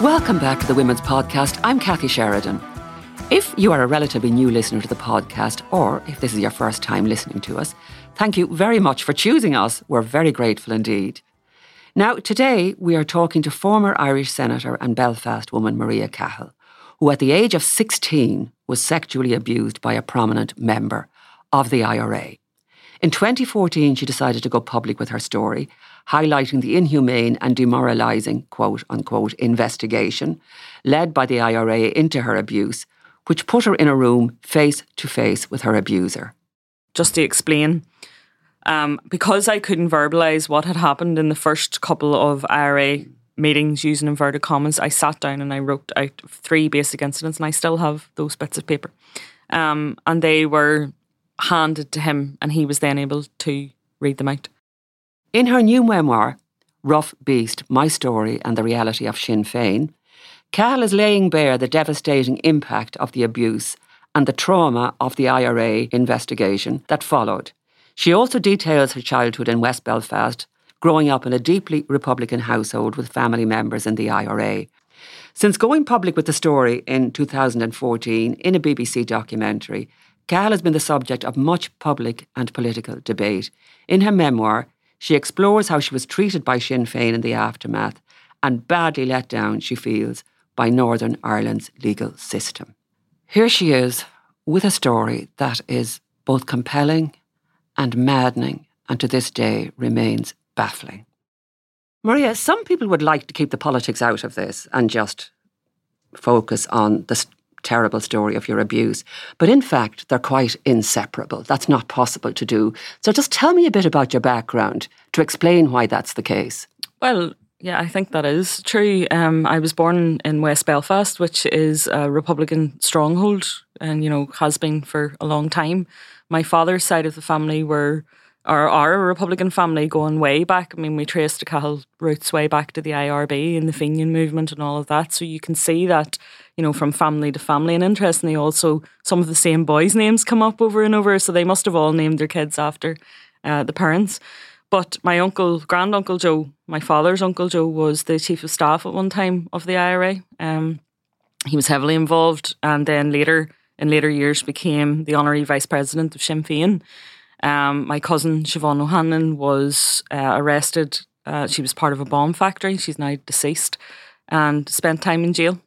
Welcome back to the Women's Podcast. I'm Kathy Sheridan. If you are a relatively new listener to the podcast, or if this is your first time listening to us, thank you very much for choosing us. We're very grateful indeed. Now, today we are talking to former Irish Senator and Belfast woman Máiría Cahill, who at the age of 16 was sexually abused by a prominent member of the IRA. In 2014, she decided to go public with her story highlighting the inhumane and demoralising quote unquote investigation led by the IRA into her abuse, which put her in a room face to face with her abuser. Just to explain, um, because I couldn't verbalise what had happened in the first couple of IRA meetings using inverted commas, I sat down and I wrote out three basic incidents, and I still have those bits of paper. Um, and they were handed to him, and he was then able to read them out. In her new memoir, Rough Beast My Story and the Reality of Sinn Féin, Cahill is laying bare the devastating impact of the abuse and the trauma of the IRA investigation that followed. She also details her childhood in West Belfast, growing up in a deeply Republican household with family members in the IRA. Since going public with the story in 2014 in a BBC documentary, Cahill has been the subject of much public and political debate. In her memoir, she explores how she was treated by Sinn Féin in the aftermath and badly let down, she feels, by Northern Ireland's legal system. Here she is with a story that is both compelling and maddening, and to this day remains baffling. Máiría, some people would like to keep the politics out of this and just focus on the terrible story of your abuse. But in fact, they're quite inseparable. That's not possible to do. So just tell me a bit about your background to explain why that's the case. Well, yeah, I think that is true. Um, I was born in West Belfast, which is a Republican stronghold and, you know, has been for a long time. My father's side of the family were are, are a Republican family going way back. I mean, we trace the Cahill roots way back to the IRB and the Fenian movement and all of that. So you can see that, you know, from family to family. And interestingly, also some of the same boys' names come up over and over. So they must have all named their kids after uh, the parents. But my uncle, grand uncle Joe, my father's uncle Joe, was the chief of staff at one time of the IRA. Um, he was heavily involved, and then later, in later years, became the honorary vice president of Sinn Féin. Um, my cousin Siobhan O'Hanlon was uh, arrested. Uh, she was part of a bomb factory. She's now deceased and spent time in jail.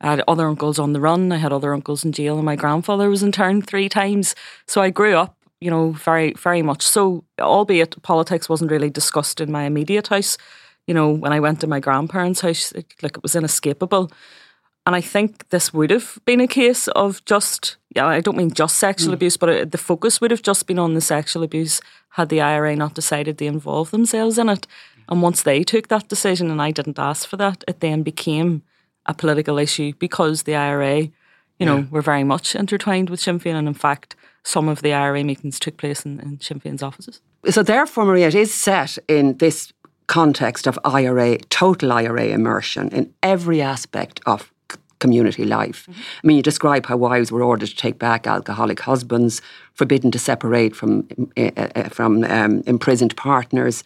I had other uncles on the run. I had other uncles in jail, and my grandfather was interned three times. So I grew up, you know, very, very much so. Albeit politics wasn't really discussed in my immediate house. You know, when I went to my grandparents' house, it, like it was inescapable. And I think this would have been a case of just, yeah, I don't mean just sexual mm. abuse, but it, the focus would have just been on the sexual abuse had the IRA not decided to involve themselves in it. And once they took that decision, and I didn't ask for that, it then became a political issue because the IRA, you know, were very much intertwined with Sinn Féin. And in fact, some of the IRA meetings took place in, in Sinn Féin's offices. So therefore, Máiría, it is set in this context of IRA, total IRA immersion in every aspect of community life. Mm-hmm. I mean, you describe how wives were ordered to take back alcoholic husbands, forbidden to separate from uh, from um, imprisoned partners.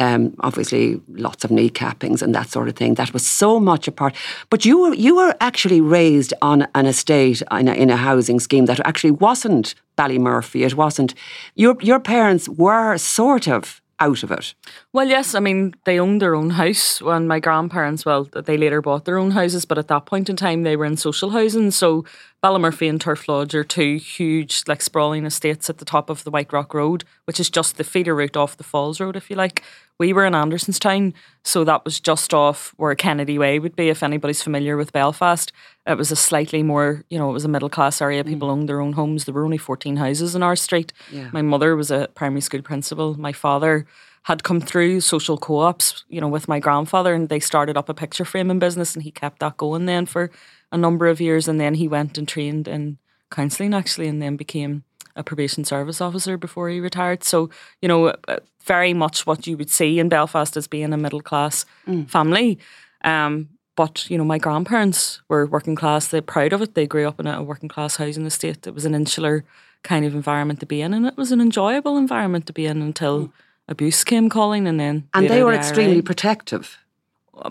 Um, obviously, lots of kneecappings and that sort of thing. That was so much a part. But you were you were actually raised on an estate in a, in a housing scheme that actually wasn't Ballymurphy. It wasn't. Your your parents were sort of out of it? Well, yes. I mean, they owned their own house, and my grandparents, well, they later bought their own houses, but at that point in time, they were in social housing. So Ballymurphy and Turf Lodge are two huge, like sprawling estates at the top of the White Rock Road, which is just the feeder route off the Falls Road, if you like. We were in Andersonstown, so that was just off where Kennedy Way would be, if anybody's familiar with Belfast. It was a slightly more, you know, it was a middle class area. Mm. People mm. owned their own homes. There were only 14 houses in our street. Yeah. My mother was a primary school principal. My father had come through social co-ops, you know, with my grandfather, and they started up a picture framing business, and he kept that going then for a number of years, and then he went and trained in counselling actually, and then became a probation service officer before he retired. So you know, uh, very much what you would see in Belfast as being a middle class mm. family. Um, but you know, my grandparents were working class. They're proud of it. They grew up in a working class housing estate. It was an insular kind of environment to be in, and it was an enjoyable environment to be in until mm. abuse came calling, and then and they were the extremely protective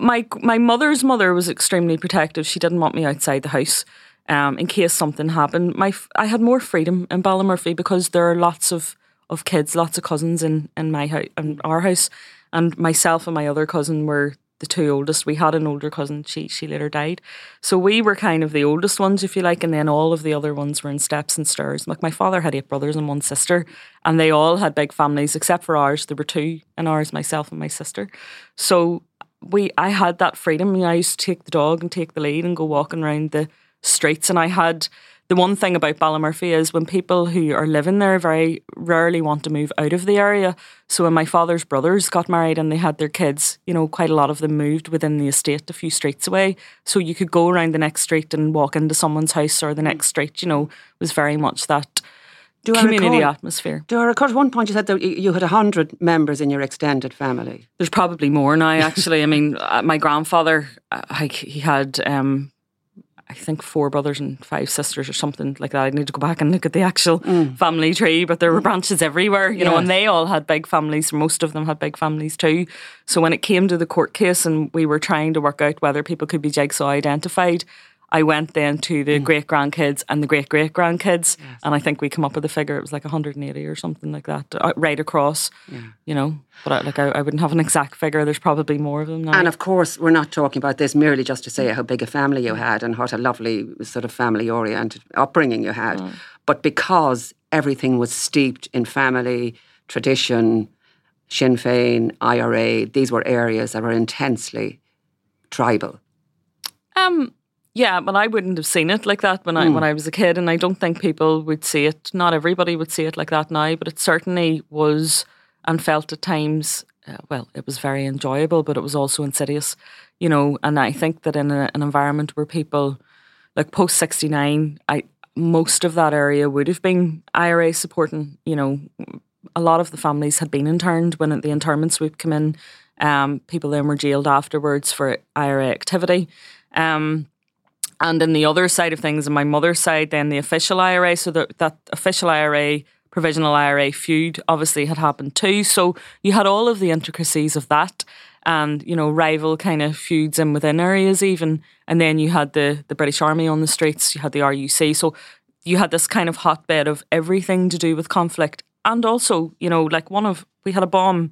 my my mother's mother was extremely protective. She didn't want me outside the house um, in case something happened. My I had more freedom in Ballymurphy because there are lots of, of kids, lots of cousins in in my house, in our house, and myself and my other cousin were the two oldest. We had an older cousin. She she later died, so we were kind of the oldest ones, if you like, and then all of the other ones were in steps and stairs. Like my father had eight brothers and one sister, and they all had big families except for ours. There were two in ours, myself and my sister. So we I had that freedom. I used to take the dog and take the lead and go walking around the streets. And I had the one thing about Ballymurphy is when people who are living there very rarely want to move out of the area. So when my father's brothers got married and they had their kids, you know, quite a lot of them moved within the estate a few streets away. So you could go around the next street and walk into someone's house or the next street, you know, was very much that do community recall, atmosphere. Do I recall at one point you said that you had 100 members in your extended family? There's probably more now, actually. I mean, uh, my grandfather, uh, he had, um, I think, four brothers and five sisters or something like that. I need to go back and look at the actual mm. family tree, but there were mm. branches everywhere, you know, and they all had big families. Most of them had big families too. So when it came to the court case and we were trying to work out whether people could be jigsaw identified, I went then to the mm. great grandkids and the great great grandkids, yes. and I think we come up with a figure. It was like 180 or something like that, uh, right across. Yeah. You know, but I, like I, I, wouldn't have an exact figure. There's probably more of them now. And of course, we're not talking about this merely just to say how big a family you had and what a lovely sort of family oriented upbringing you had, mm. but because everything was steeped in family tradition. Sinn Féin, IRA, these were areas that were intensely tribal. Um, yeah, but I wouldn't have seen it like that when I mm. when I was a kid, and I don't think people would see it. Not everybody would see it like that now, but it certainly was and felt at times. Uh, well, it was very enjoyable, but it was also insidious, you know. And I think that in a, an environment where people, like post sixty nine, I most of that area would have been IRA supporting. You know, a lot of the families had been interned when the internment sweep came in. Um, people then were jailed afterwards for IRA activity. Um, and then the other side of things, on my mother's side, then the official IRA, so that, that official IRA, provisional IRA feud obviously had happened too. So you had all of the intricacies of that and, you know, rival kind of feuds in within areas even. And then you had the, the British Army on the streets, you had the RUC. So you had this kind of hotbed of everything to do with conflict. And also, you know, like one of, we had a bomb.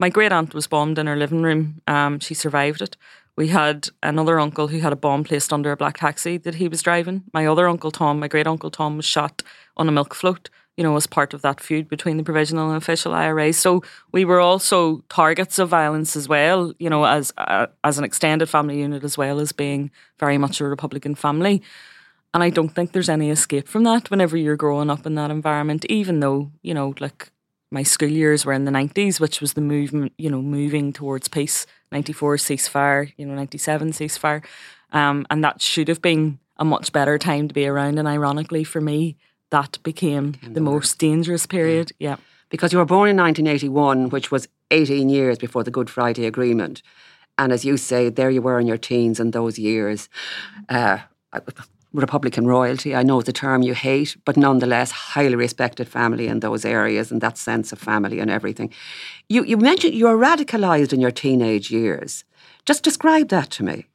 My great aunt was bombed in her living room. Um, she survived it. We had another uncle who had a bomb placed under a black taxi that he was driving. My other uncle Tom, my great uncle Tom, was shot on a milk float, you know, as part of that feud between the provisional and official IRA. So we were also targets of violence as well, you know, as uh, as an extended family unit as well as being very much a Republican family. And I don't think there's any escape from that whenever you're growing up in that environment, even though, you know, like my school years were in the 90s, which was the movement, you know, moving towards peace 94 ceasefire, you know, 97 ceasefire. Um, and that should have been a much better time to be around. And ironically, for me, that became, the most dangerous period. Yeah. yeah. Because you were born in 1981, which was 18 years before the Good Friday Agreement. And as you say, there you were in your teens in those years. Uh, Republican royalty. I know it's a term you hate, but nonetheless, highly respected family in those areas and that sense of family and everything. You, you mentioned you were radicalised in your teenage years. Just describe that to me.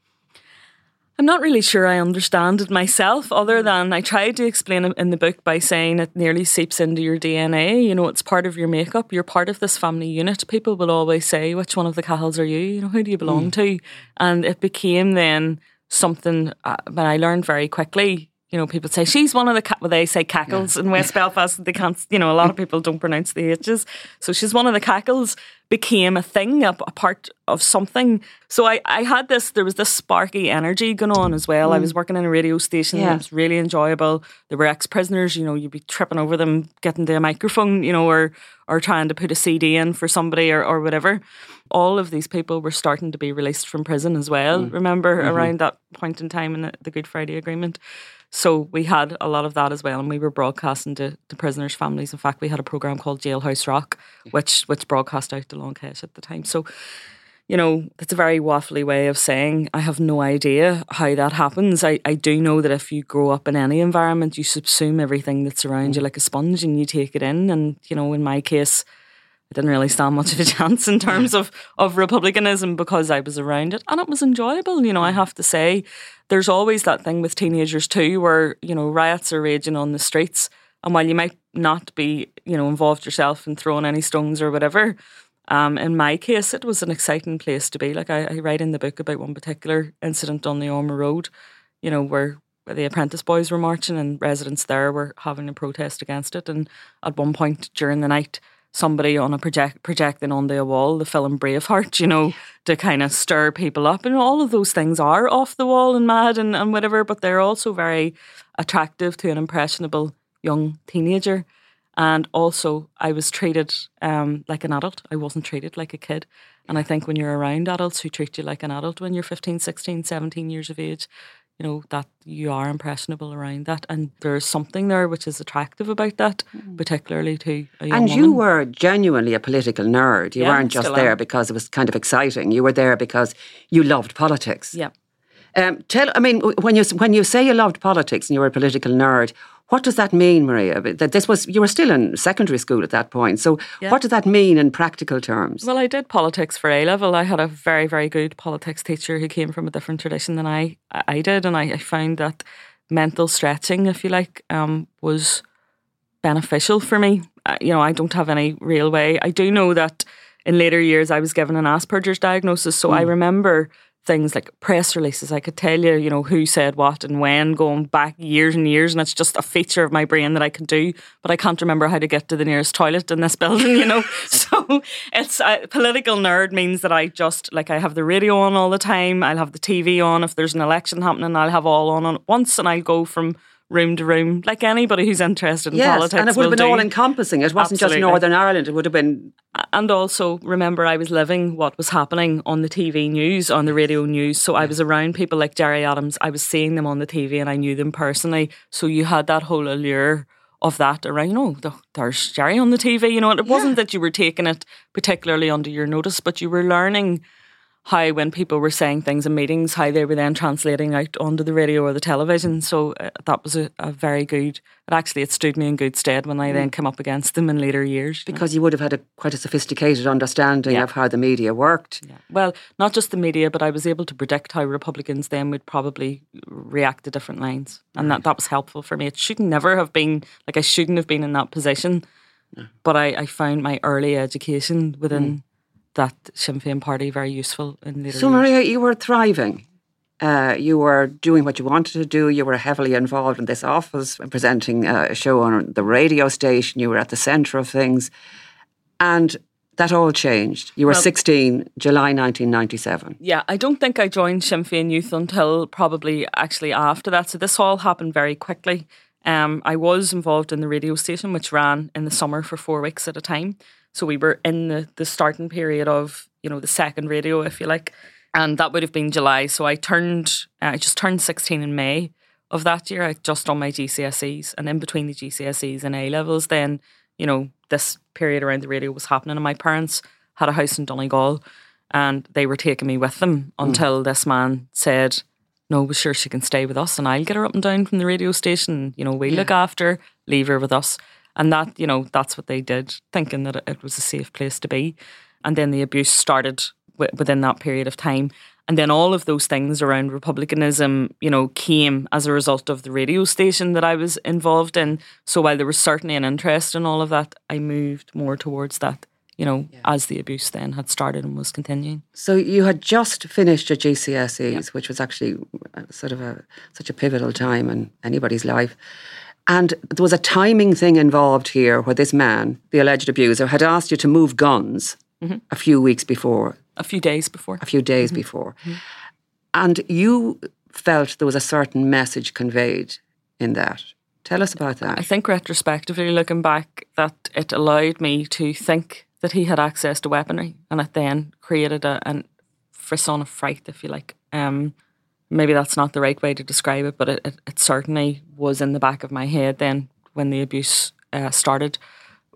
I'm not really sure I understand it myself, other than I tried to explain it in the book by saying it nearly seeps into your DNA. You know, it's part of your makeup. You're part of this family unit. People will always say, which one of the Cahills are you? You know, who do you belong mm. to? And it became then something uh, but I learned very quickly, you know, people say she's one of the, ca- well, they say cackles yeah. in West Belfast. They can't, you know, a lot of people don't pronounce the H's. So she's one of the cackles became a thing, a, a part of something. So I, I had this, there was this sparky energy going on as well. Mm. I was working in a radio station. Yeah. It was really enjoyable. There were ex prisoners, you know, you'd be tripping over them, getting to a microphone, you know, or, or trying to put a CD in for somebody or, or whatever. All of these people were starting to be released from prison as well. Mm. Remember mm-hmm. around that point in time in the, the Good Friday Agreement. So we had a lot of that as well, and we were broadcasting to, to prisoners' families. In fact, we had a program called Jailhouse Rock, which which broadcast out to Long at the time. So, you know, it's a very waffly way of saying I have no idea how that happens. I, I do know that if you grow up in any environment, you subsume everything that's around you like a sponge and you take it in. And, you know, in my case, I didn't really stand much of a chance in terms of, of republicanism because I was around it and it was enjoyable. You know, I have to say, there's always that thing with teenagers too, where you know riots are raging on the streets, and while you might not be you know involved yourself in throwing any stones or whatever, um, in my case, it was an exciting place to be. Like I, I write in the book about one particular incident on the Ormeau Road, you know, where the apprentice boys were marching and residents there were having a protest against it. And at one point during the night, somebody on a project projecting onto a wall the film Braveheart, you know, to kind of stir people up. And all of those things are off the wall and mad and, and whatever, but they're also very attractive to an impressionable young teenager. And also, I was treated um, like an adult. I wasn't treated like a kid. And I think when you're around adults who treat you like an adult when you're 15, 16, 17 years of age, you know that you are impressionable around that and there's something there which is attractive about that mm. particularly to a young and woman. you were genuinely a political nerd you yeah, weren't just there am. because it was kind of exciting you were there because you loved politics yeah um, tell I mean when you when you say you loved politics and you were a political nerd what does that mean, Máiría? That this was you were still in secondary school at that point. So yeah. what does that mean in practical terms? Well, I did politics for A level. I had a very very good politics teacher who came from a different tradition than I I did, and I, I found that mental stretching, if you like, um, was beneficial for me. Uh, you know, I don't have any real way. I do know that in later years I was given an Asperger's diagnosis, so mm. I remember things like press releases. I could tell you, you know, who said what and when going back years and years, and it's just a feature of my brain that I can do, but I can't remember how to get to the nearest toilet in this building, you know. so it's a political nerd means that I just like I have the radio on all the time. I'll have the TV on if there's an election happening. I'll have all on at once, and I'll go from room to room, like anybody who's interested in yes, politics. And it would have been all encompassing. It wasn't Absolutely. just Northern Ireland, it would have been. And also, remember, I was living what was happening on the TV news, on the radio news. So I was around people like Gerry Adams. I was seeing them on the TV and I knew them personally. So you had that whole allure of that around, oh, you know, there's Gerry on the TV, you know, it wasn't that you were taking it particularly under your notice, but you were learning how when people were saying things in meetings, how they were then translating out onto the radio or the television. So uh, that was a, a, very good. It actually it stood me in good stead when I mm. then came up against them in later years. Because you, know? you would have had a quite a sophisticated understanding yeah. of how the media worked. Yeah. Well, not just the media, but I was able to predict how Republicans then would probably react to different lines, and right. that that was helpful for me. It should never have been like I shouldn't have been in that position. But I, I found my early education within mm that Sinn Féin party very useful in later So, years. Máiría, you were thriving. Uh, you were doing what you wanted to do. You were heavily involved in this office, presenting a show on the radio station. You were at the centre of things. And that all changed. You were well, 16, July 1997. Yeah, I don't think I joined Sinn Féin Youth until probably actually after that. So this all happened very quickly. Um, I was involved in the radio station, which ran in the summer for four weeks at a time. So we were in the, the starting period of, you know, the second radio, if you like. And that would have been July. So I turned, uh, I just turned 16 in May of that year. I just on my GCSEs. And in between the GCSEs and A levels, then, you know, this period around the radio was happening. And my parents had a house in Donegal and they were taking me with them mm. until this man said, no, we're sure she can stay with us and I'll get her up and down from the radio station. You know, we yeah. look after, leave her with us. And that, you know, that's what they did, thinking that it was a safe place to be. And then the abuse started within that period of time. And then all of those things around republicanism, you know, came as a result of the radio station that I was involved in. So while there was certainly an interest in all of that, I moved more towards that you know, yeah. as the abuse then had started and was continuing. So you had just finished your GCSEs, yeah. which was actually uh, sort of a such a pivotal time in anybody's life. And there was a timing thing involved here where this man, the alleged abuser, had asked you to move guns mm-hmm. a few weeks before. A few days before. A few days mm-hmm. before. Mm-hmm. And you felt there was a certain message conveyed in that. Tell us about that. I think retrospectively, looking back, that it allowed me to think that he had access to weaponry and it then created a, a frisson of fright, if you like. Um, maybe that's not the right way to describe it, but it, it, it certainly was in the back of my head then when the abuse uh, started.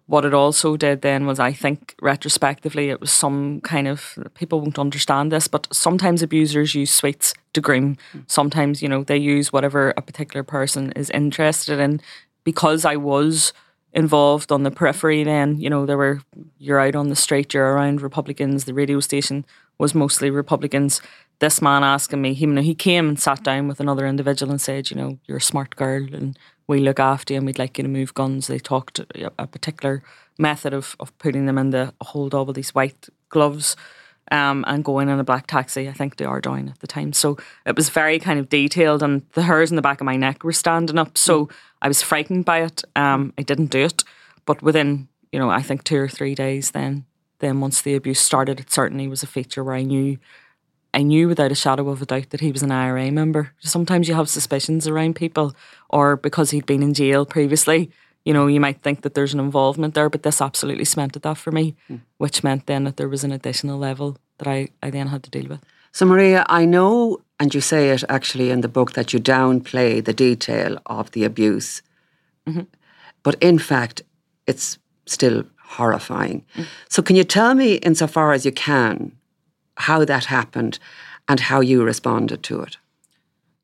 What it also did then was, I think, retrospectively, it was some kind of people won't understand this, but sometimes abusers use sweets to groom. Sometimes, you know, they use whatever a particular person is interested in. Because I was involved on the periphery, then, you know, there were, you're out on the street, you're around Republicans, the radio station was mostly Republicans this man asking me, he, he came and sat down with another individual and said, you know, you're a smart girl and we look after you and we'd like you to move guns. They talked a particular method of, of putting them in the hold all these white gloves um, and going in a black taxi. I think they are down at the time. So it was very kind of detailed and the hairs in the back of my neck were standing up. So mm. I was frightened by it. Um, I didn't do it. But within, you know, I think two or three days then, then once the abuse started, it certainly was a feature where I knew I knew without a shadow of a doubt that he was an IRA member. Sometimes you have suspicions around people, or because he'd been in jail previously, you know, you might think that there's an involvement there, but this absolutely cemented that for me, mm. which meant then that there was an additional level that I, I then had to deal with. So, Máiría, I know, and you say it actually in the book, that you downplay the detail of the abuse. Mm-hmm. But in fact, it's still horrifying. Mm. So, can you tell me, insofar as you can, how that happened and how you responded to it.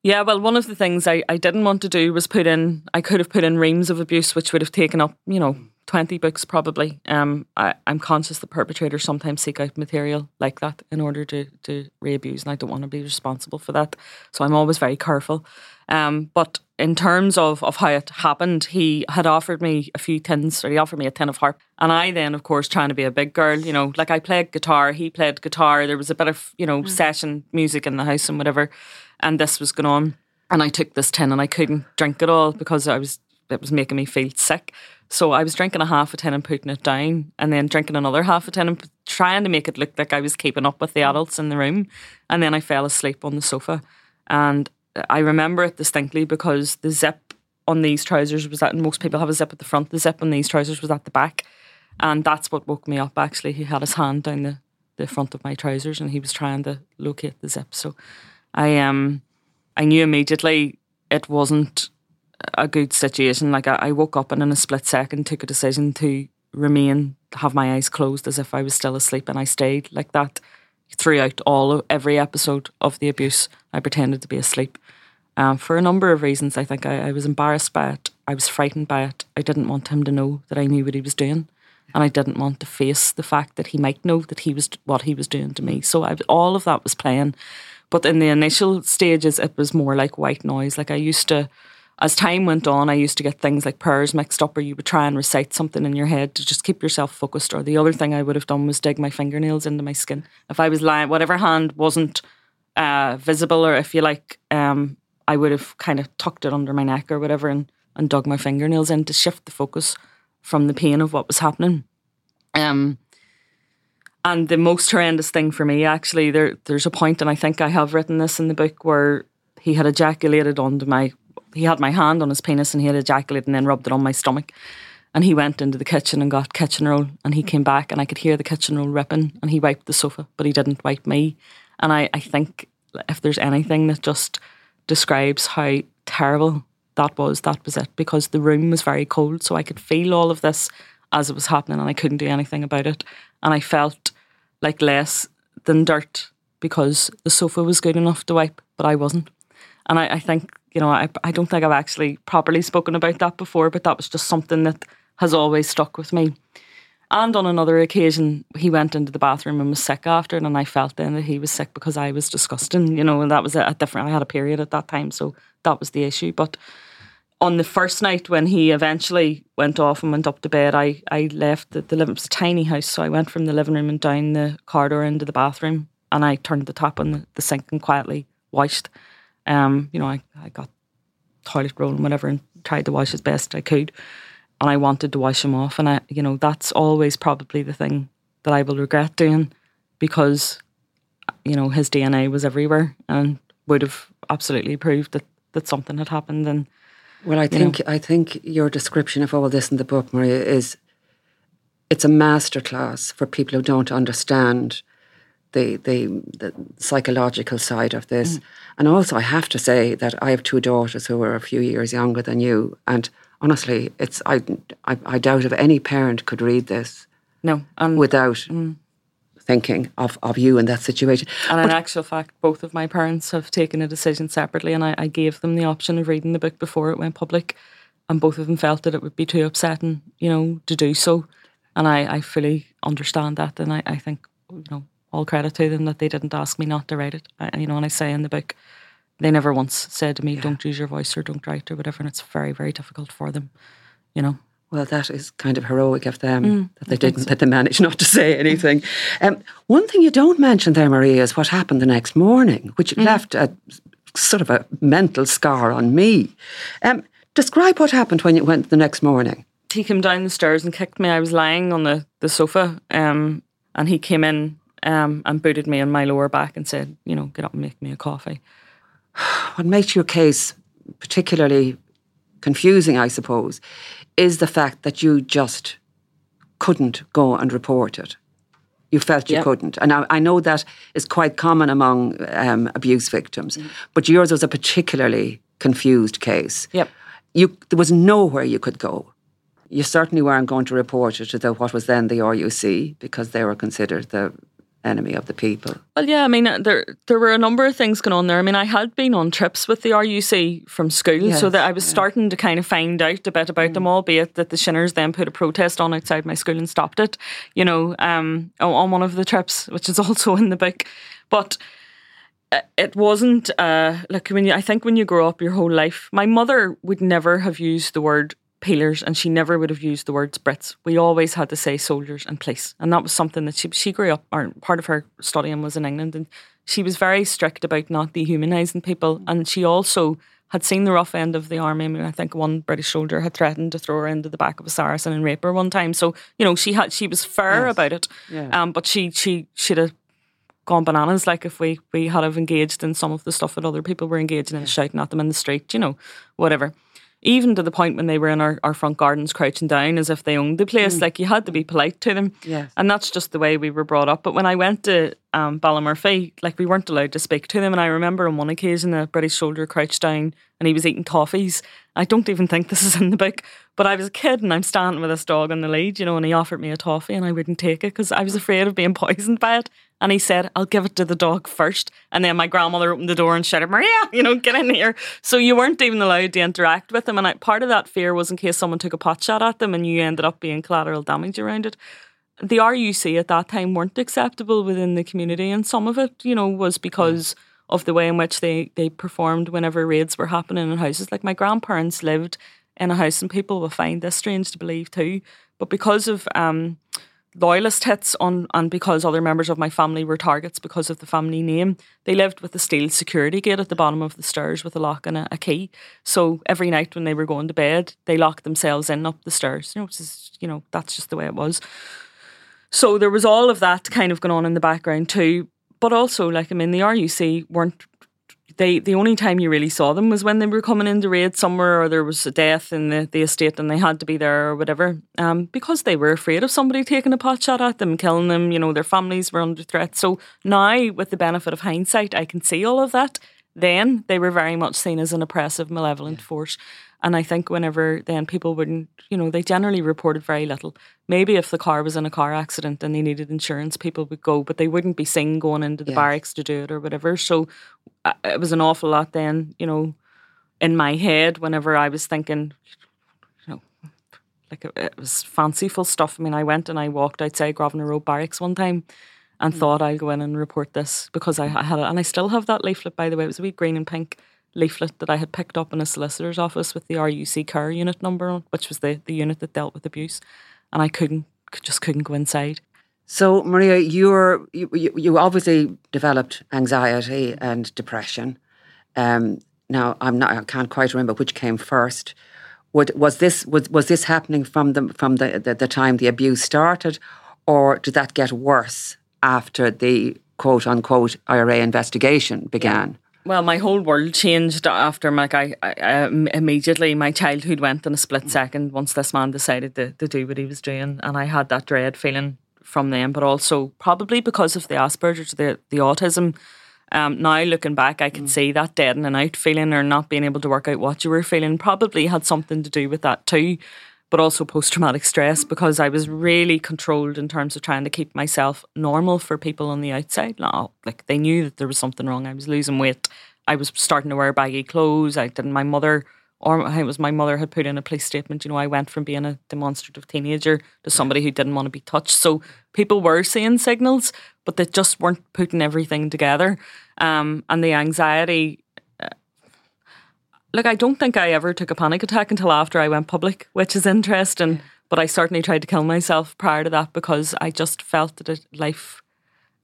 Yeah, well, one of the things I, I didn't want to do was put in, I could have put in reams of abuse, which would have taken up, you know, 20 books probably. Um, I, I'm conscious that perpetrators sometimes seek out material like that in order to, to re abuse, and I don't want to be responsible for that. So I'm always very careful. Um, but in terms of, of how it happened, he had offered me a few tins, or he offered me a tin of harp. And I then, of course, trying to be a big girl, you know, like I played guitar, he played guitar. There was a bit of, you know, mm. session music in the house and whatever. And this was going on. And I took this tin and I couldn't drink it all because I was it was making me feel sick. So I was drinking a half a tin and putting it down, and then drinking another half a tin and trying to make it look like I was keeping up with the adults in the room. And then I fell asleep on the sofa. And I remember it distinctly because the zip on these trousers was that, most people have a zip at the front, the zip on these trousers was at the back. And that's what woke me up actually. He had his hand down the, the front of my trousers and he was trying to locate the zip. So I um I knew immediately it wasn't a good situation. Like I, I woke up and in a split second took a decision to remain, have my eyes closed as if I was still asleep and I stayed like that throughout all of every episode of the abuse. I pretended to be asleep. Um, for a number of reasons, I think I, I, was embarrassed by it. I was frightened by it. I didn't want him to know that I knew what he was doing, and I didn't want to face the fact that he might know that he was what he was doing to me. So I, all of that was playing. But in the initial stages, it was more like white noise. Like I used to as time went on, I used to get things like prayers mixed up, or you would try and recite something in your head to just keep yourself focused. Or the other thing I would have done was dig my fingernails into my skin. If I was lying, whatever hand wasn't uh, visible, or if you like, um, I would have kind of tucked it under my neck or whatever and, and dug my fingernails in to shift the focus from the pain of what was happening. Um, and the most horrendous thing for me, actually, there there's a point, and I think I have written this in the book, where he had ejaculated onto my he had my hand on his penis and he had ejaculated and then rubbed it on my stomach. And he went into the kitchen and got kitchen roll and he came back and I could hear the kitchen roll ripping and he wiped the sofa, but he didn't wipe me. And I, I think if there's anything that just describes how terrible that was, that was it. Because the room was very cold, so I could feel all of this as it was happening and I couldn't do anything about it. And I felt like less than dirt because the sofa was good enough to wipe, but I wasn't. And I, I think you know, I, I don't think I've actually properly spoken about that before, but that was just something that has always stuck with me. And on another occasion, he went into the bathroom and was sick after it, and I felt then that he was sick because I was disgusting, you know, and that was a, a different. I had a period at that time, so that was the issue. But on the first night when he eventually went off and went up to bed, I, I left the, the living. It was a tiny house, so I went from the living room and down the corridor into the bathroom, and I turned the tap on the, the sink and quietly washed. Um, you know, I, I got toilet roll and whatever, and tried to wash as best I could, and I wanted to wash him off, and I, you know, that's always probably the thing that I will regret doing, because, you know, his DNA was everywhere and would have absolutely proved that that something had happened and well, I think know. I think your description of all this in the book, Máiría, is it's a masterclass for people who don't understand the the, the psychological side of this. Mm. And also, I have to say that I have two daughters who are a few years younger than you, and honestly, it's I I, I doubt if any parent could read this. No, without mm thinking of, of you in that situation. And but in actual fact, both of my parents have taken a decision separately, and I, I, gave them the option of reading the book before it went public, and both of them felt that it would be too upsetting, you know, to do so. And I, I fully understand that, and I, I think, you know, all credit to them that they didn't ask me not to write it. I, you know, and I say in the book, they never once said to me, yeah. "Don't use your voice" or "Don't write" or whatever, and it's very, very difficult for them, you know. Well, that is kind of heroic of them mm, that they didn't, so. that they managed not to say anything. Um, one thing you don't mention there, Máiría, is what happened the next morning, which mm. left a sort of a mental scar on me. Um, describe what happened when you went the next morning. He came down the stairs and kicked me. I was lying on the, the sofa, um, and he came in um, and booted me on my lower back and said, you know, get up and make me a coffee. What makes your case particularly confusing, I suppose, is the fact that you just couldn't go and report it. You felt you yep. couldn't. And I, I, know that is quite common among um, abuse victims, mm. but yours was a particularly confused case. Yep. You, there was nowhere you could go. You certainly weren't going to report it to the, what was then the RUC because they were considered the enemy of the people. Well, yeah, I mean, uh, there there were a number of things going on there. I mean, I had been on trips with the RUC from school, yes, so that I was yeah. starting to kind of find out a bit about mm. them, albeit that the Shinners then put a protest on outside my school and stopped it, you know, um, on one of the trips, which is also in the book. But uh, it wasn't uh, like when you, I think when you grow up your whole life, my mother would never have used the word peelers and she never would have used the words Brits. We always had to say soldiers and police. And that was something that she she grew up or part of her studying was in England and she was very strict about not dehumanising people and she also had seen the rough end of the army. I mean, I think one British soldier had threatened to throw her into the back of a Saracen and rape her one time. So, you know, she had she was fair yes. about it. Yeah. Um, but she she should have gone bananas like if we we had have engaged in some of the stuff that other people were engaging in, yeah. shouting at them in the street, you know, whatever even to the point when they were in our, our front gardens crouching down as if they owned the place. Mm. Like you had to be polite to them. Yes. And that's just the way we were brought up. But when I went to um, Ballymurphy, like we weren't allowed to speak to them. And I remember on one occasion a British soldier crouched down and he was eating toffees. I don't even think this is in the book, but I was a kid and I'm standing with this dog on the lead, you know, and he offered me a toffee and I wouldn't take it because I was afraid of being poisoned by it. And he said, I'll give it to the dog first. And then my grandmother opened the door and shouted, Máiría, you know, get in here. So you weren't even allowed to interact with them. And I, part of that fear was in case someone took a pot shot at them and you ended up being collateral damage around it. The RUC at that time weren't acceptable within the community. And some of it, you know, was because of the way in which they, they performed whenever raids were happening in houses. Like my grandparents lived in a house, and people will find this strange to believe too. But because of um, loyalist hits on and because other members of my family were targets because of the family name they lived with a steel security gate at the bottom of the stairs with a lock and a, a, key so every night when they were going to bed they locked themselves in up the stairs you know which is you know that's just the way it was so there was all of that kind of going on in the background too but also like i mean the ruc weren't they the only time you really saw them was when they were coming in to raid somewhere or there was a death in the, the estate and they had to be there or whatever. Um, because they were afraid of somebody taking a pot shot at them, killing them, you know, their families were under threat. So now with the benefit of hindsight I can see all of that. Then they were very much seen as an oppressive, malevolent yeah. force. And I think whenever then people wouldn't, you know, they generally reported very little. Maybe if the car was in a car accident and they needed insurance, people would go, but they wouldn't be seen going into the yes. barracks to do it or whatever. So uh, it was an awful lot then, you know, in my head whenever I was thinking, you know, like it, was fanciful stuff. I mean, I went and I walked outside Grosvenor Road Barracks one time and mm. thought I'll go in and report this because I, I had it. And I still have that leaflet, by the way. It was a wee green and pink leaflet that I had picked up in a solicitor's office with the RUC Care unit number on, which was the, the unit that dealt with abuse, and I couldn't just couldn't go inside. So, Máiría, you're, you, you obviously developed anxiety and depression. Um, now, I'm not, I can't quite remember which came first. Would, was this was, was this happening from the from the, the, the time the abuse started, or did that get worse after the quote unquote IRA investigation began? Well, my whole world changed after like I, I, I, immediately my childhood went in a split second once this man decided to, to do what he was doing, and I had that dread feeling from them, but also probably because of the Asperger's, the the autism. Um, now looking back, I can mm. see that dead and out feeling or not being able to work out what you were feeling probably had something to do with that too, but also post traumatic stress because I was really controlled in terms of trying to keep myself normal for people on the outside. Now, like they knew that there was something wrong. I was losing weight. I was starting to wear baggy clothes. I didn't. My mother or it was my mother had put in a police statement. You know, I went from being a demonstrative teenager to somebody who didn't want to be touched. So people were seeing signals, but they just weren't putting everything together. Um, and the anxiety. Look, I don't think I ever took a panic attack until after I went public, which is interesting. But I certainly tried to kill myself prior to that because I just felt that it, life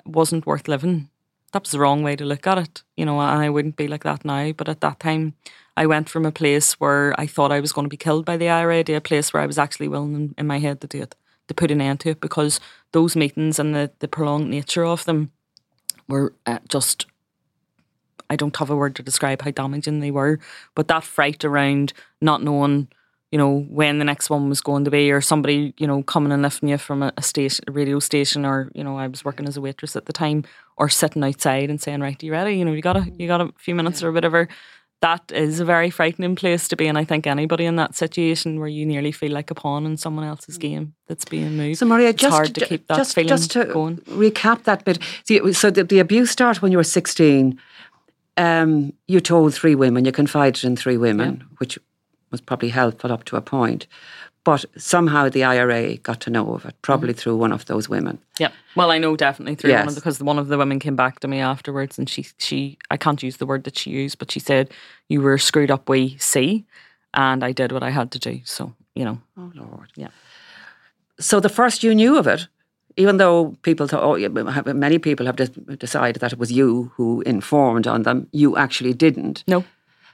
wasn't worth living. That was the wrong way to look at it, you know, and I wouldn't be like that now. But at that time, I went from a place where I thought I was going to be killed by the IRA to a place where I was actually willing in my head to do it, to put an end to it, because those meetings and the, the prolonged nature of them were uh, just, I don't have a word to describe how damaging they were, but that fright around not knowing you know, when the next one was going to be, or somebody, you know, coming and lifting you from a, a station, a radio station, or you know, I was working as a waitress at the time, or sitting outside and saying, "Right, are you ready? You know, you got a, you got a few minutes or whatever." that is a very frightening place to be. And I think anybody in that situation where you nearly feel like a pawn in someone else's mm. game that's being moved. So, Máiría, it's just hard to keep that just, feeling just to going. recap that bit. See, so the, the abuse started when you were 16. Um, you told three women, you confided in three women, yeah. which was probably helpful up to a point. But somehow the IRA got to know of it, probably mm-hmm. through one of those women. Yeah. Well, I know definitely through yes. one of because one of the women came back to me afterwards and she she I can't use the word that she used, but she said, You were screwed up we see and I did what I had to do. So, you know. Oh Lord. Yeah. So the first you knew of it, even though people thought, oh, many people have decided that it was you who informed on them, you actually didn't. No.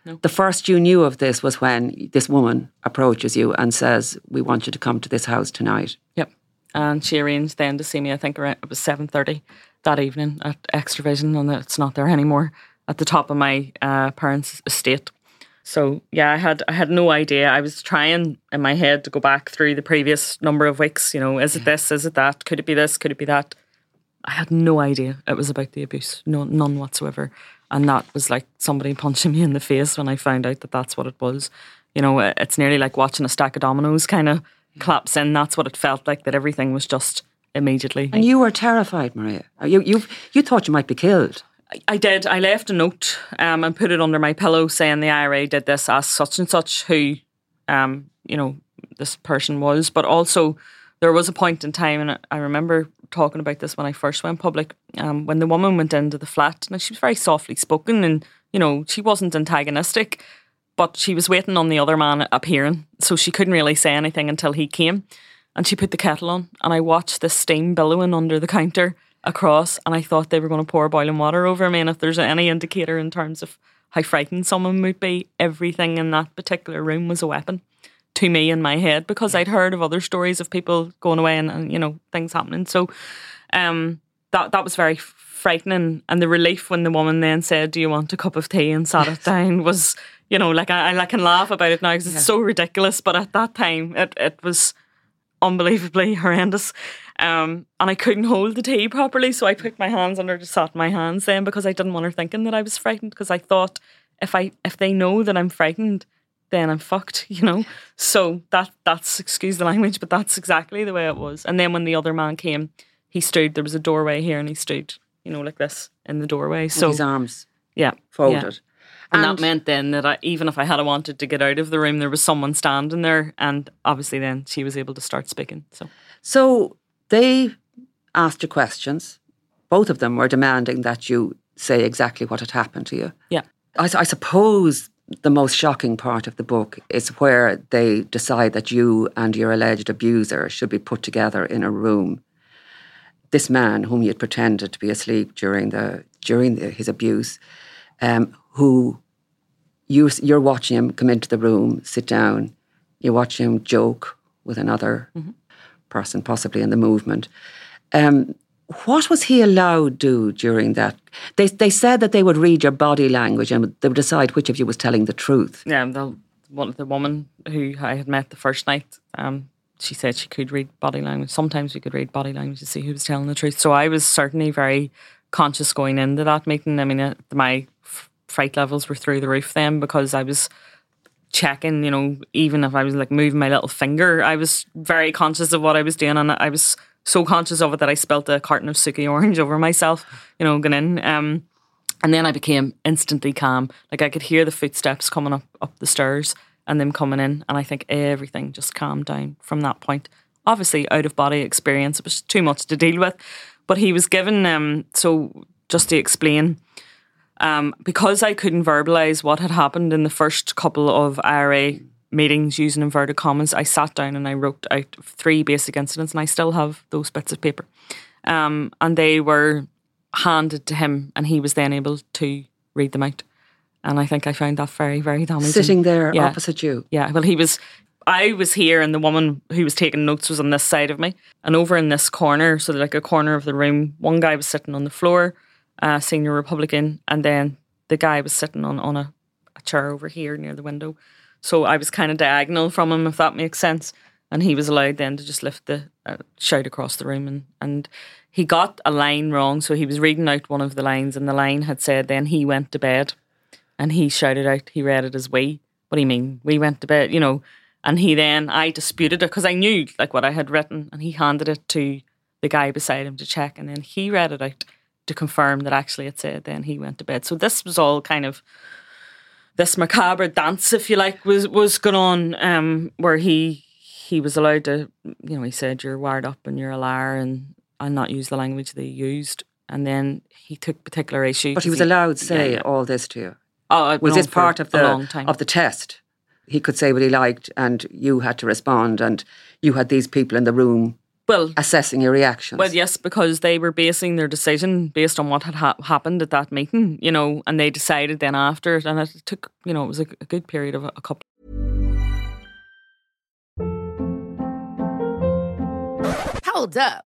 No. The first you knew of this was when this woman approaches you and says, "We want you to come to this house tonight." Yep. And she arranged then to see me. I think around, it was seven thirty that evening at Extravision, and it's not there anymore. At the top of my uh, parents' estate. So yeah, I had I had no idea. I was trying in my head to go back through the previous number of weeks. You know, is it this? Is it that? Could it be this? Could it be that? I had no idea it was about the abuse. No, none whatsoever. And that was like somebody punching me in the face when I found out that that's what it was. You know, it's nearly like watching a stack of dominoes kind of collapse in. That's what it felt like, that everything was just immediately. And you were terrified, Máiría. You, you, you thought you might be killed. I did. I left a note um, and put it under my pillow saying the IRA did this, ask such and such who, um, you know, this person was. But also, there was a point in time, and I remember talking about this when I first went public. Um, when the woman went into the flat, now she was very softly spoken, and you know she wasn't antagonistic, but she was waiting on the other man appearing, so she couldn't really say anything until he came. And she put the kettle on, and I watched the steam billowing under the counter across, and I thought they were going to pour boiling water over me. And if there's any indicator in terms of how frightened someone would be, everything in that particular room was a weapon to me in my head because I'd heard of other stories of people going away and, and you know things happening. So um, that that was very frightening, and the relief when the woman then said, "Do you want a cup of tea?" and sat it down was you know like I, I can laugh about it now because it's yeah. so ridiculous, but at that time it it was unbelievably horrendous. Um, and I couldn't hold the tea properly, so I put my hands under to sat my hands then because I didn't want her thinking that I was frightened because I thought if I if they know that I'm frightened, then I'm fucked, you know. So that that's excuse the language, but that's exactly the way it was. And then when the other man came, he stood. There was a doorway here, and he stood, you know, like this in the doorway. So his arms, yeah, folded. Yeah. And, and, that meant then that I, even if I had wanted to get out of the room, there was someone standing there, and obviously then she was able to start speaking. So, so they asked you questions. Both of them were demanding that you say exactly what had happened to you. Yeah. I, I suppose the most shocking part of the book is where they decide that you and your alleged abuser should be put together in a room. This man, whom you had pretended to be asleep during the during the, his abuse, um, who you you're watching him come into the room, sit down, you watch him joke with another mm-hmm. Person, possibly in the movement. Um, what was he allowed to do during that? They they said that they would read your body language and they would decide which of you was telling the truth. Yeah, the one the woman who I had met the first night, um, she said she could read body language. Sometimes we could read body language to see who was telling the truth. So I was certainly very conscious going into that meeting. I mean, uh, my fright levels were through the roof then because I was checking, you know, even if I was like moving my little finger, I was very conscious of what I was doing and I was so conscious of it that I spilt a carton of Suki orange over myself, you know, going in. Um, and then I became instantly calm. Like I could hear the footsteps coming up up the stairs and them coming in, and I think everything just calmed down from that point. Obviously, out of body experience, it was too much to deal with. But he was given um, so just to explain, um, because I couldn't verbalize what had happened in the first couple of IRA meetings using inverted commas, I sat down and I wrote out three basic incidents, and I still have those bits of paper. Um, and they were handed to him, and he was then able to read them out. And I think I found that very, very damaging. Sitting there yeah. opposite you. Yeah. Well, he was. I was here, and the woman who was taking notes was on this side of me, and over in this corner, so like a corner of the room, one guy was sitting on the floor, uh, senior Republican, and then the guy was sitting on on a, a chair over here near the window, so I was kind of diagonal from him, if that makes sense. And he was allowed then to just lift the uh, shout across the room. And, and he got a line wrong. So he was reading out one of the lines, and the line had said, Then he went to bed. And he shouted out, he read it as we. What do you mean? We went to bed, you know. And he then, I disputed it because I knew like what I had written, and he handed it to the guy beside him to check. And then he read it out to confirm that actually it said, Then he went to bed. So this was all kind of this macabre dance, if you like, was was going on, um, where he he was allowed to, you know, he said you're wired up and you're a liar, and and not use the language they used, and then he took particular issue. But he was allowed to say yeah, yeah. all this to you. Oh, was this part of the of the test? He could say what he liked, and you had to respond, and you had these people in the room well assessing your reactions. Well, yes, because they were basing their decision based on what had ha- happened at that meeting, you know, and they decided then after, it and it took, you know, it was a, a good period of a, a couple. Hold up.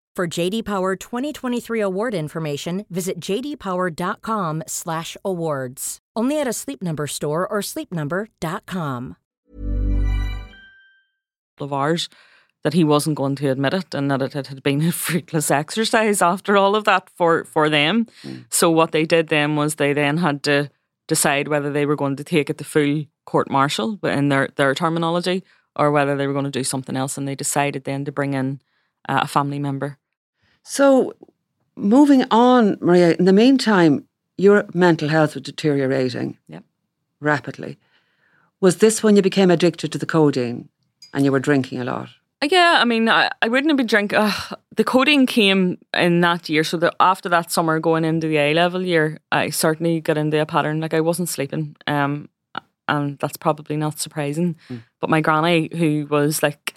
For JD Power 2023 award information, visit jdpower.com/awards. Only at a Sleep Number store or sleepnumber.com. Of ours, that he wasn't going to admit it, and that it had been a fruitless exercise after all of that for for them. Mm. So what they did then was they then had to decide whether they were going to take it to full court martial, but in their their terminology, or whether they were going to do something else. And they decided then to bring in uh, a family member so, moving on, Máiría, in the meantime, your mental health was deteriorating yep. rapidly. Was this when you became addicted to the codeine and you were drinking a lot? Yeah, I mean, I, I wouldn't have been drinking. Uh, the codeine came in that year. So the, after that summer, going into the A level year, I certainly got into a pattern. Like I wasn't sleeping, um, and that's probably not surprising. Mm. But my granny, who was like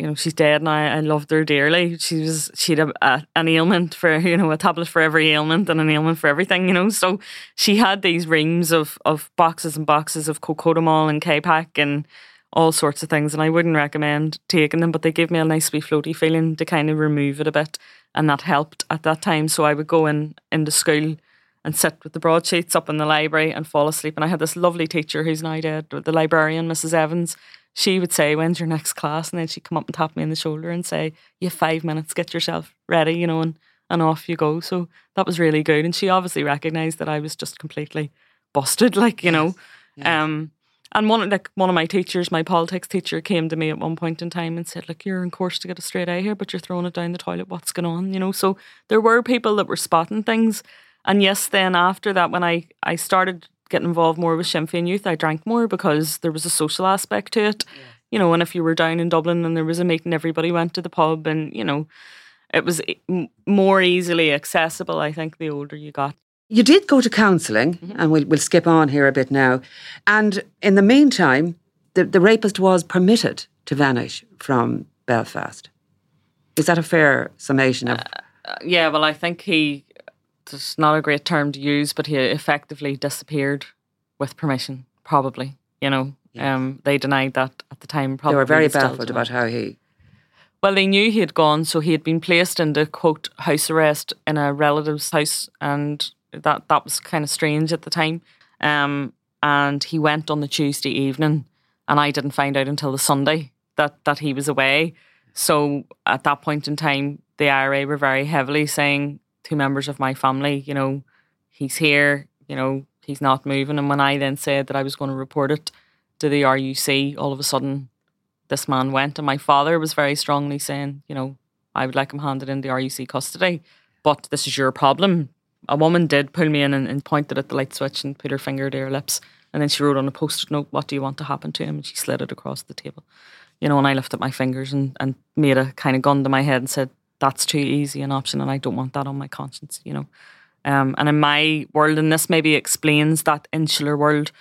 you know she's dead now. I loved her dearly. She was she had a, a, an ailment for you know a tablet for every ailment and an ailment for everything. You know, so she had these reams of of boxes and boxes of co-codamol and Kapake and all sorts of things. And I wouldn't recommend taking them, but they gave me a nice wee floaty feeling to kind of remove it a bit. And that helped at that time. So I would go in into school and sit with the broadsheets up in the library and fall asleep. And I had this lovely teacher who's now dead, the librarian, Mrs. Evans. She would say, When's your next class? And then she'd come up and tap me on the shoulder and say, You have five minutes, get yourself ready, you know, and, and off you go. So that was really good. And she obviously recognised that I was just completely busted, like, you know. Yes. Um and one like one of my teachers, my politics teacher, came to me at one point in time and said, "Look, you're in course to get a straight A here, but you're throwing it down the toilet. What's going on?" You know. So there were people that were spotting things, and yes, then after that, when I, I started getting involved more with Sinn Féin Youth, I drank more because there was a social aspect to it. Yeah. You know, and if you were down in Dublin and there was a meeting, everybody went to the pub, and you know, it was more easily accessible. I think the older you got. You did go to counselling, mm-hmm. and we'll, we'll skip on here a bit now. And in the meantime, the, the rapist was permitted to vanish from Belfast. Is that a fair summation of? Uh, yeah, well, I think he it's not a great term to use, but he effectively disappeared with permission, probably. You know, yeah. um, they denied that at the time. Probably they were very baffled about how he. Well, they knew he had gone, so he had been placed into quote house arrest in a relative's house, and that that was kind of strange at the time. Um, and he went on the Tuesday evening, and I didn't find out until the Sunday that that he was away. So at that point in time, the IRA were very heavily saying two members of my family, you know, he's here, you know, he's not moving. And when I then said that I was going to report it to the RUC, all of a sudden this man went. And my father was very strongly saying, you know, I would like him handed in the RUC custody, but this is your problem. A woman did pull me in and, and pointed at the light switch and put her finger to her lips. And then she wrote on a post it note, What do you want to happen to him? And she slid it across the table. You know, and I lifted my fingers and, and made a kind of gun to my head and said, that's too easy an option and I don't want that on my conscience, you know. Um, and in my world, and this maybe explains that insular world,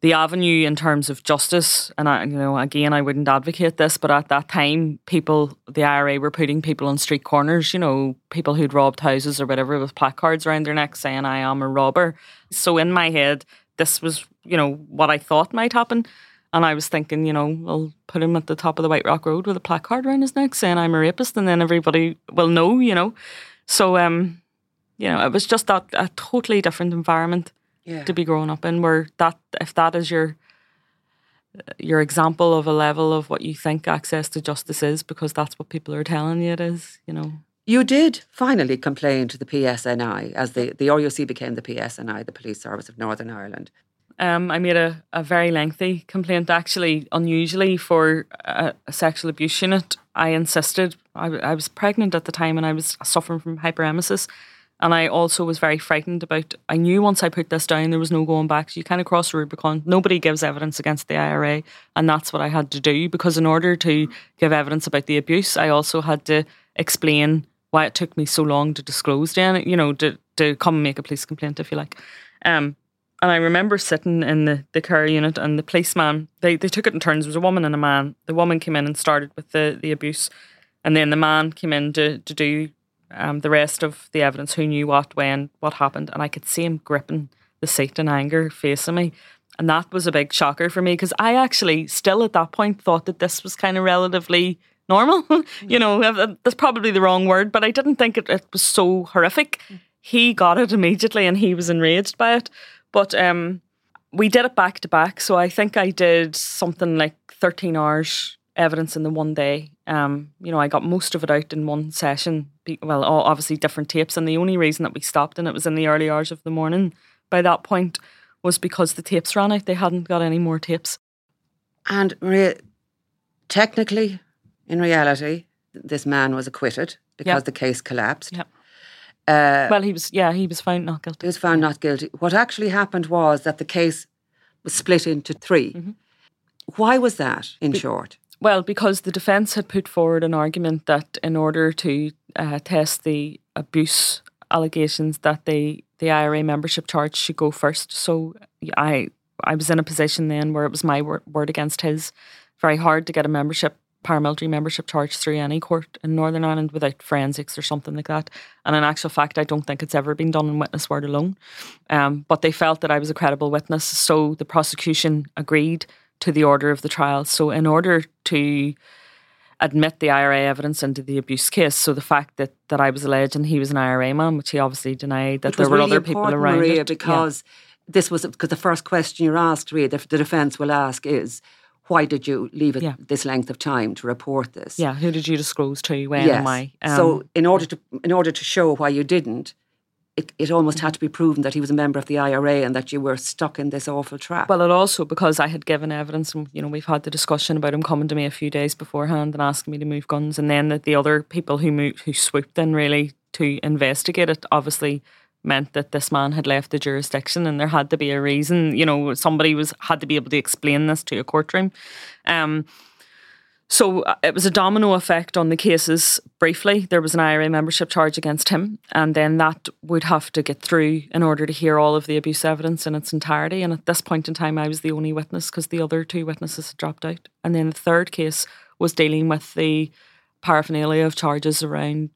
the avenue in terms of justice, and I, you know, again, I wouldn't advocate this, but at that time, people, the IRA were putting people on street corners, you know, people who'd robbed houses or whatever with placards around their necks saying, I am a robber. So in my head, this was, you know, what I thought might happen. And I was thinking, you know, I'll put him at the top of the White Rock Road with a placard around his neck saying I'm a rapist, and then everybody will know, you know. So, um, you know, it was just that a totally different environment yeah. to be growing up in, where that if that is your your example of a level of what you think access to justice is, because that's what people are telling you it is, you know. You did finally complain to the PSNI as the, the RUC became the PSNI, the Police Service of Northern Ireland. Um, I made a, a very lengthy complaint, actually, unusually for a, a sexual abuse unit. I insisted, I, I was pregnant at the time and I was suffering from hyperemesis. And I also was very frightened about. I knew once I put this down, there was no going back. So you kind of cross the Rubicon. Nobody gives evidence against the IRA, and that's what I had to do. Because in order to give evidence about the abuse, I also had to explain why it took me so long to disclose. Then you know, to to come and make a police complaint, if you like. Um, and I remember sitting in the, the care unit and the policeman, they, they took it in turns. There was a woman and a man. The woman came in and started with the, the abuse. And then the man came in to, to do um, the rest of the evidence, who knew what, when, what happened. And I could see him gripping the seat in anger, facing me. And that was a big shocker for me because I actually still at that point thought that this was kind of relatively normal. you know, uh, uh, that's probably the wrong word, but I didn't think it, it was so horrific. Mm. He got it immediately and he was enraged by it. But um, we did it back to back. So I think I did something like 13 hours evidence in the one day. Um, you know, I got most of it out in one session. Well, obviously different tapes. And the only reason that we stopped and it was in the early hours of the morning by that point was because the tapes ran out. They hadn't got any more tapes. And Máiría, technically, in reality, this man was acquitted because yep. the case collapsed. Yep. Uh, well, he was, yeah, he was found not guilty. He was found not guilty. What actually happened was that the case was split into 3 mm-hmm. Why was that, in Be- short? Well, because the defence had put forward an argument that in order to uh, test the abuse allegations, that the the IRA membership charge should go first. So I I was in a position then where it was my word, word against his. Very hard to get a membership paramilitary membership charge through any court in Northern Ireland without forensics or something like that. And in actual fact, I don't think it's ever been done in witness word alone. Um, but they felt that I was a credible witness, so the prosecution agreed to the order of the trial. So, in order to admit the IRA evidence into the abuse case, so the fact that, that I was alleged and he was an IRA man, which he obviously denied, that there were really other people around Máiría, it. because yeah. this was because the first question you're asked, Máiría, the, the defence will ask is, why did you leave it yeah. this length of time to report this? Yeah, who did you disclose to? When yes. am I? Um, so in order to in order to show why you didn't, it, it almost had to be proven that he was a member of the IRA and that you were stuck in this awful trap. Well, it also because I had given evidence, and you know we've had the discussion about him coming to me a few days beforehand and asking me to move guns, and then that the other people who moved, who swooped in really to investigate it, obviously meant that this man had left the jurisdiction and there had to be a reason you know somebody was had to be able to explain this to a courtroom. Um, so uh, it was a domino effect on the cases briefly. There was an IRA membership charge against him and then that would have to get through in order to hear all of the abuse evidence in its entirety. And at this point in time I was the only witness because the other two witnesses had dropped out. And then the third case was dealing with the paraphernalia of charges around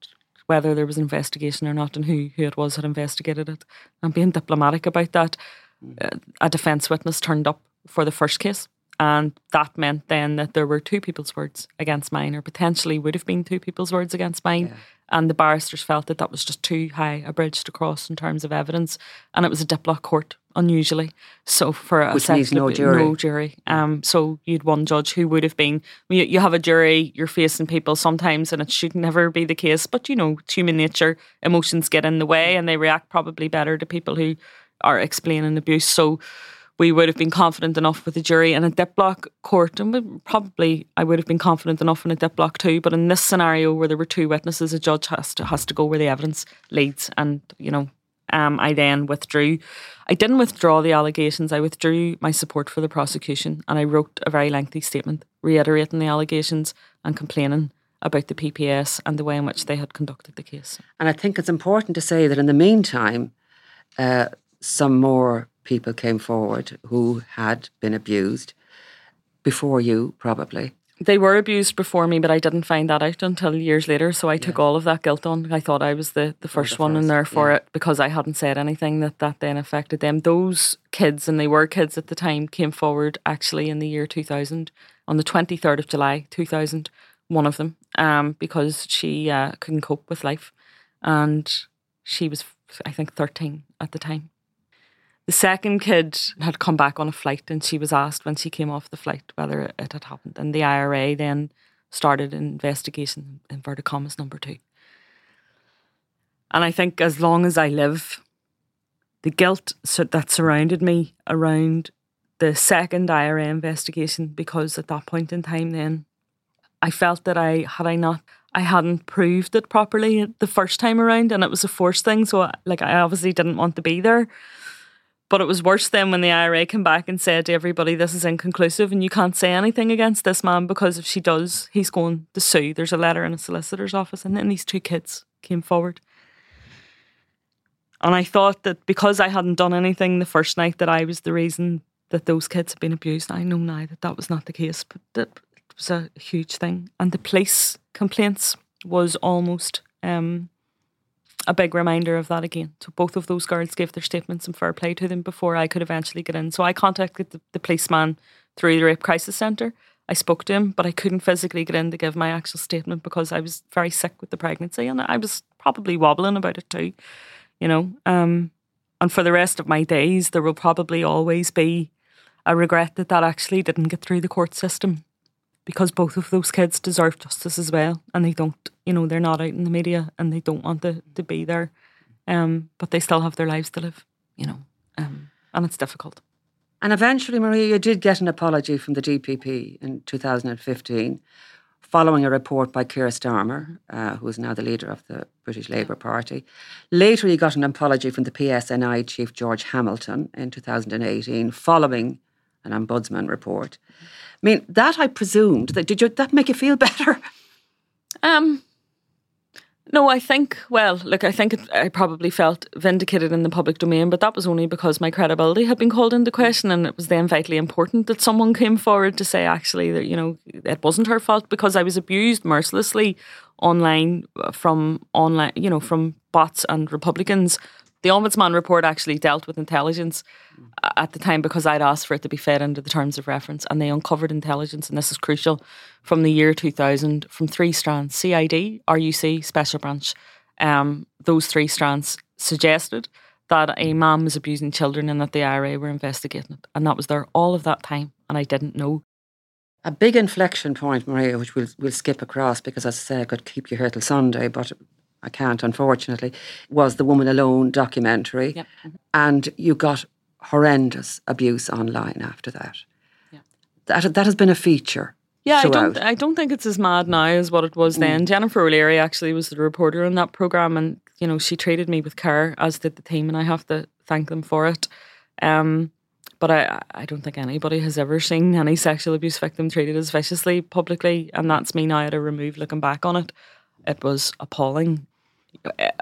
whether there was an investigation or not and who, who it was that investigated it. And being diplomatic about that, mm. uh, a defence witness turned up for the first case. And that meant then that there were two people's words against mine, or potentially would have been two people's words against mine. Yeah. And the barristers felt that that was just too high a bridge to cross in terms of evidence. And it was a diplock court, unusually. So for a Which means no jury. No jury. Um, so you'd one judge who would have been, you, you have a jury, you're facing people sometimes, and it should never be the case. But, you know, it's human nature, emotions get in the way, and they react probably better to people who are explaining abuse. So we would have been confident enough with the jury in a diplock court, and probably I would have been confident enough in a diplock too. But in this scenario where there were two witnesses, a judge has to has to go where the evidence leads, and you know, um, I then withdrew. I didn't withdraw the allegations. I withdrew my support for the prosecution, and I wrote a very lengthy statement reiterating the allegations and complaining about the PPS and the way in which they had conducted the case. And I think it's important to say that in the meantime, uh, some more people came forward who had been abused before you, probably. They were abused before me, but I didn't find that out until years later. So I yeah. took all of that guilt on. I thought I was the, the first the one in there for yeah. it because I hadn't said anything that that then affected them. Those kids, and they were kids at the time, came forward actually in the year 2000, on the 23rd of July 2000, one of them, um, because she uh, couldn't cope with life. And she was, I think, 13 at the time. The second kid had come back on a flight and she was asked when she came off the flight whether it had happened. And the IRA then started an investigation, inverted commas, number two. And I think as long as I live, the guilt that surrounded me around the second IRA investigation, because at that point in time, then I felt that I had I not I hadn't proved it properly the first time around, and it was a forced thing. So like I obviously didn't want to be there. But it was worse then when the IRA came back and said to everybody, this is inconclusive and you can't say anything against this man because if she does, he's going to sue. There's a letter in a solicitor's office. And then these two kids came forward. And I thought that because I hadn't done anything the first night, that I was the reason that those kids had been abused. I know now that that was not the case, but that was a huge thing. And the police complaints was almost um, a big reminder of that again. So both of those girls gave their statements and fair play to them before I could eventually get in. So I contacted the, the policeman through the Rape Crisis Centre. I spoke to him, but I couldn't physically get in to give my actual statement because I was very sick with the pregnancy and I was probably wobbling about it too, you know. Um, and for the rest of my days, there will probably always be a regret that that actually didn't get through the court system because both of those kids deserve justice as well, and they don't. You know, they're not out in the media, and they don't want to, to be there, um, but they still have their lives to live. You know, um, and it's difficult. And eventually, Máiría, you did get an apology from the DPP in 2015, following a report by Keir Starmer, uh, who is now the leader of the British Labour Party. Later, you got an apology from the PSNI chief George Hamilton in 2018, following an ombudsman report. I mean, that I presumed that did you, that make you feel better? Um, no, I think. Well, look, I think it, I probably felt vindicated in the public domain, but that was only because my credibility had been called into question, and it was then vitally important that someone came forward to say actually that you know it wasn't her fault because I was abused mercilessly online from online, you know, from bots and Republicans The Ombudsman report actually dealt with intelligence at the time because I'd asked for it to be fed under the terms of reference, and they uncovered intelligence, and this is crucial, from the year 2000 from three strands CID, RUC, Special Branch. Um, those three strands suggested that a man was abusing children and that the IRA were investigating it. And that was there all of that time, and I didn't know. A big inflection point, Máiría, which we'll, we'll skip across because, as I say, I could keep you here till Sunday, but I can't, unfortunately, was the Woman Alone documentary. Yep. And you got horrendous abuse online after that. That, that has been a feature. Yeah, I don't. I don't think it's as mad now as what it was then. Jennifer O'Leary actually was the reporter on that program, and you know she treated me with care, as did the team, and I have to thank them for it. Um, but I, I don't think anybody has ever seen any sexual abuse victim treated as viciously publicly, and that's me now at a remove looking back on it. It was appalling.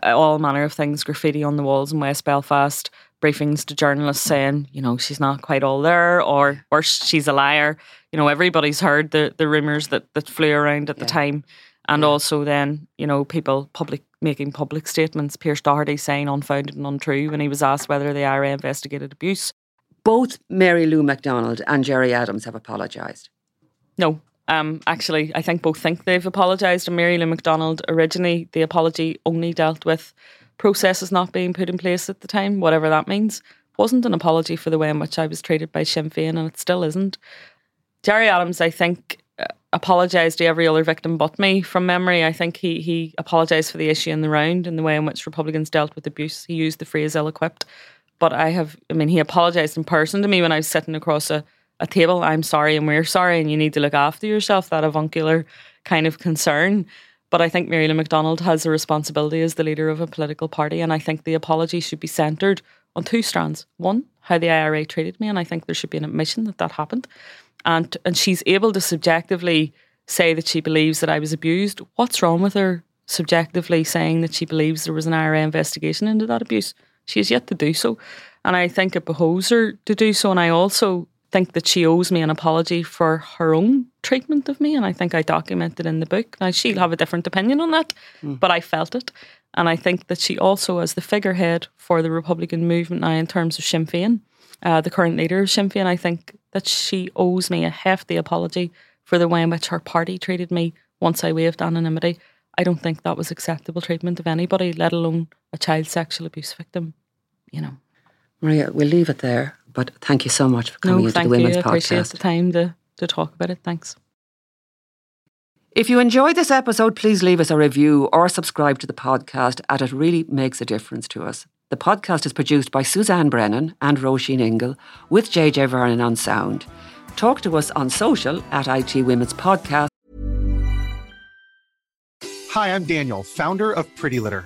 All manner of things, graffiti on the walls in West Belfast, briefings to journalists saying, you know, she's not quite all there, or or she's a liar. You know, everybody's heard the the rumours that that flew around at the time, and also then you know people public making public statements. Pearse Doherty saying unfounded and untrue when he was asked whether the IRA investigated abuse. Both Mary Lou McDonald and Gerry Adams have apologised. No. Um, actually, I think both think they've apologised. And Mary Lou McDonald, originally, the apology only dealt with processes not being put in place at the time, whatever that means. Wasn't an apology for the way in which I was treated by Sinn Féin, and it still isn't. Gerry Adams, I think, uh, apologised to every other victim but me from memory. I think he he apologised for the issue in the round and the way in which Republicans dealt with abuse. He used the phrase ill equipped. But I have, I mean, he apologised in person to me when I was sitting across a, a table. I'm sorry and we're sorry and you need to look after yourself, that avuncular kind of concern. But I think Mary Lou McDonald has a responsibility as the leader of a political party. And I think the apology should be centred on two strands. One, how the IRA treated me. And I think there should be an admission that that happened. And, and she's able to subjectively say that she believes that I was abused. What's wrong with her subjectively saying that she believes there was an IRA investigation into that abuse? She has yet to do so. And I think it behoves her to do so. And I also think that she owes me an apology for her own treatment of me. And I think I documented it in the book. Now, she'll have a different opinion on that, but I felt it. And I think that she also, as the figurehead for the Republican movement now in terms of Sinn Féin, uh, the current leader of Sinn Féin, I think that she owes me a hefty apology for the way in which her party treated me once I waived anonymity. I don't think that was acceptable treatment of anybody, let alone a child sexual abuse victim. You know. Máiría, we'll leave it there. But thank you so much for coming No, into the thank Women's you. I appreciate Podcast. the time to, to talk about it. Thanks. If you enjoyed this episode, please leave us a review or subscribe to the podcast, as it really makes a difference to us. The podcast is produced by Suzanne Brennan and Roisin Ingle with JJ Vernon on sound. Talk to us on social at IT Women's Podcast. Hi, I'm Daniel, founder of Pretty Litter.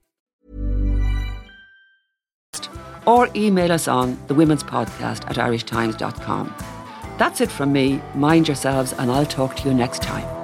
Or email us on the women's podcast at irishtimes.com. That's it from me. Mind yourselves, and I'll talk to you next time.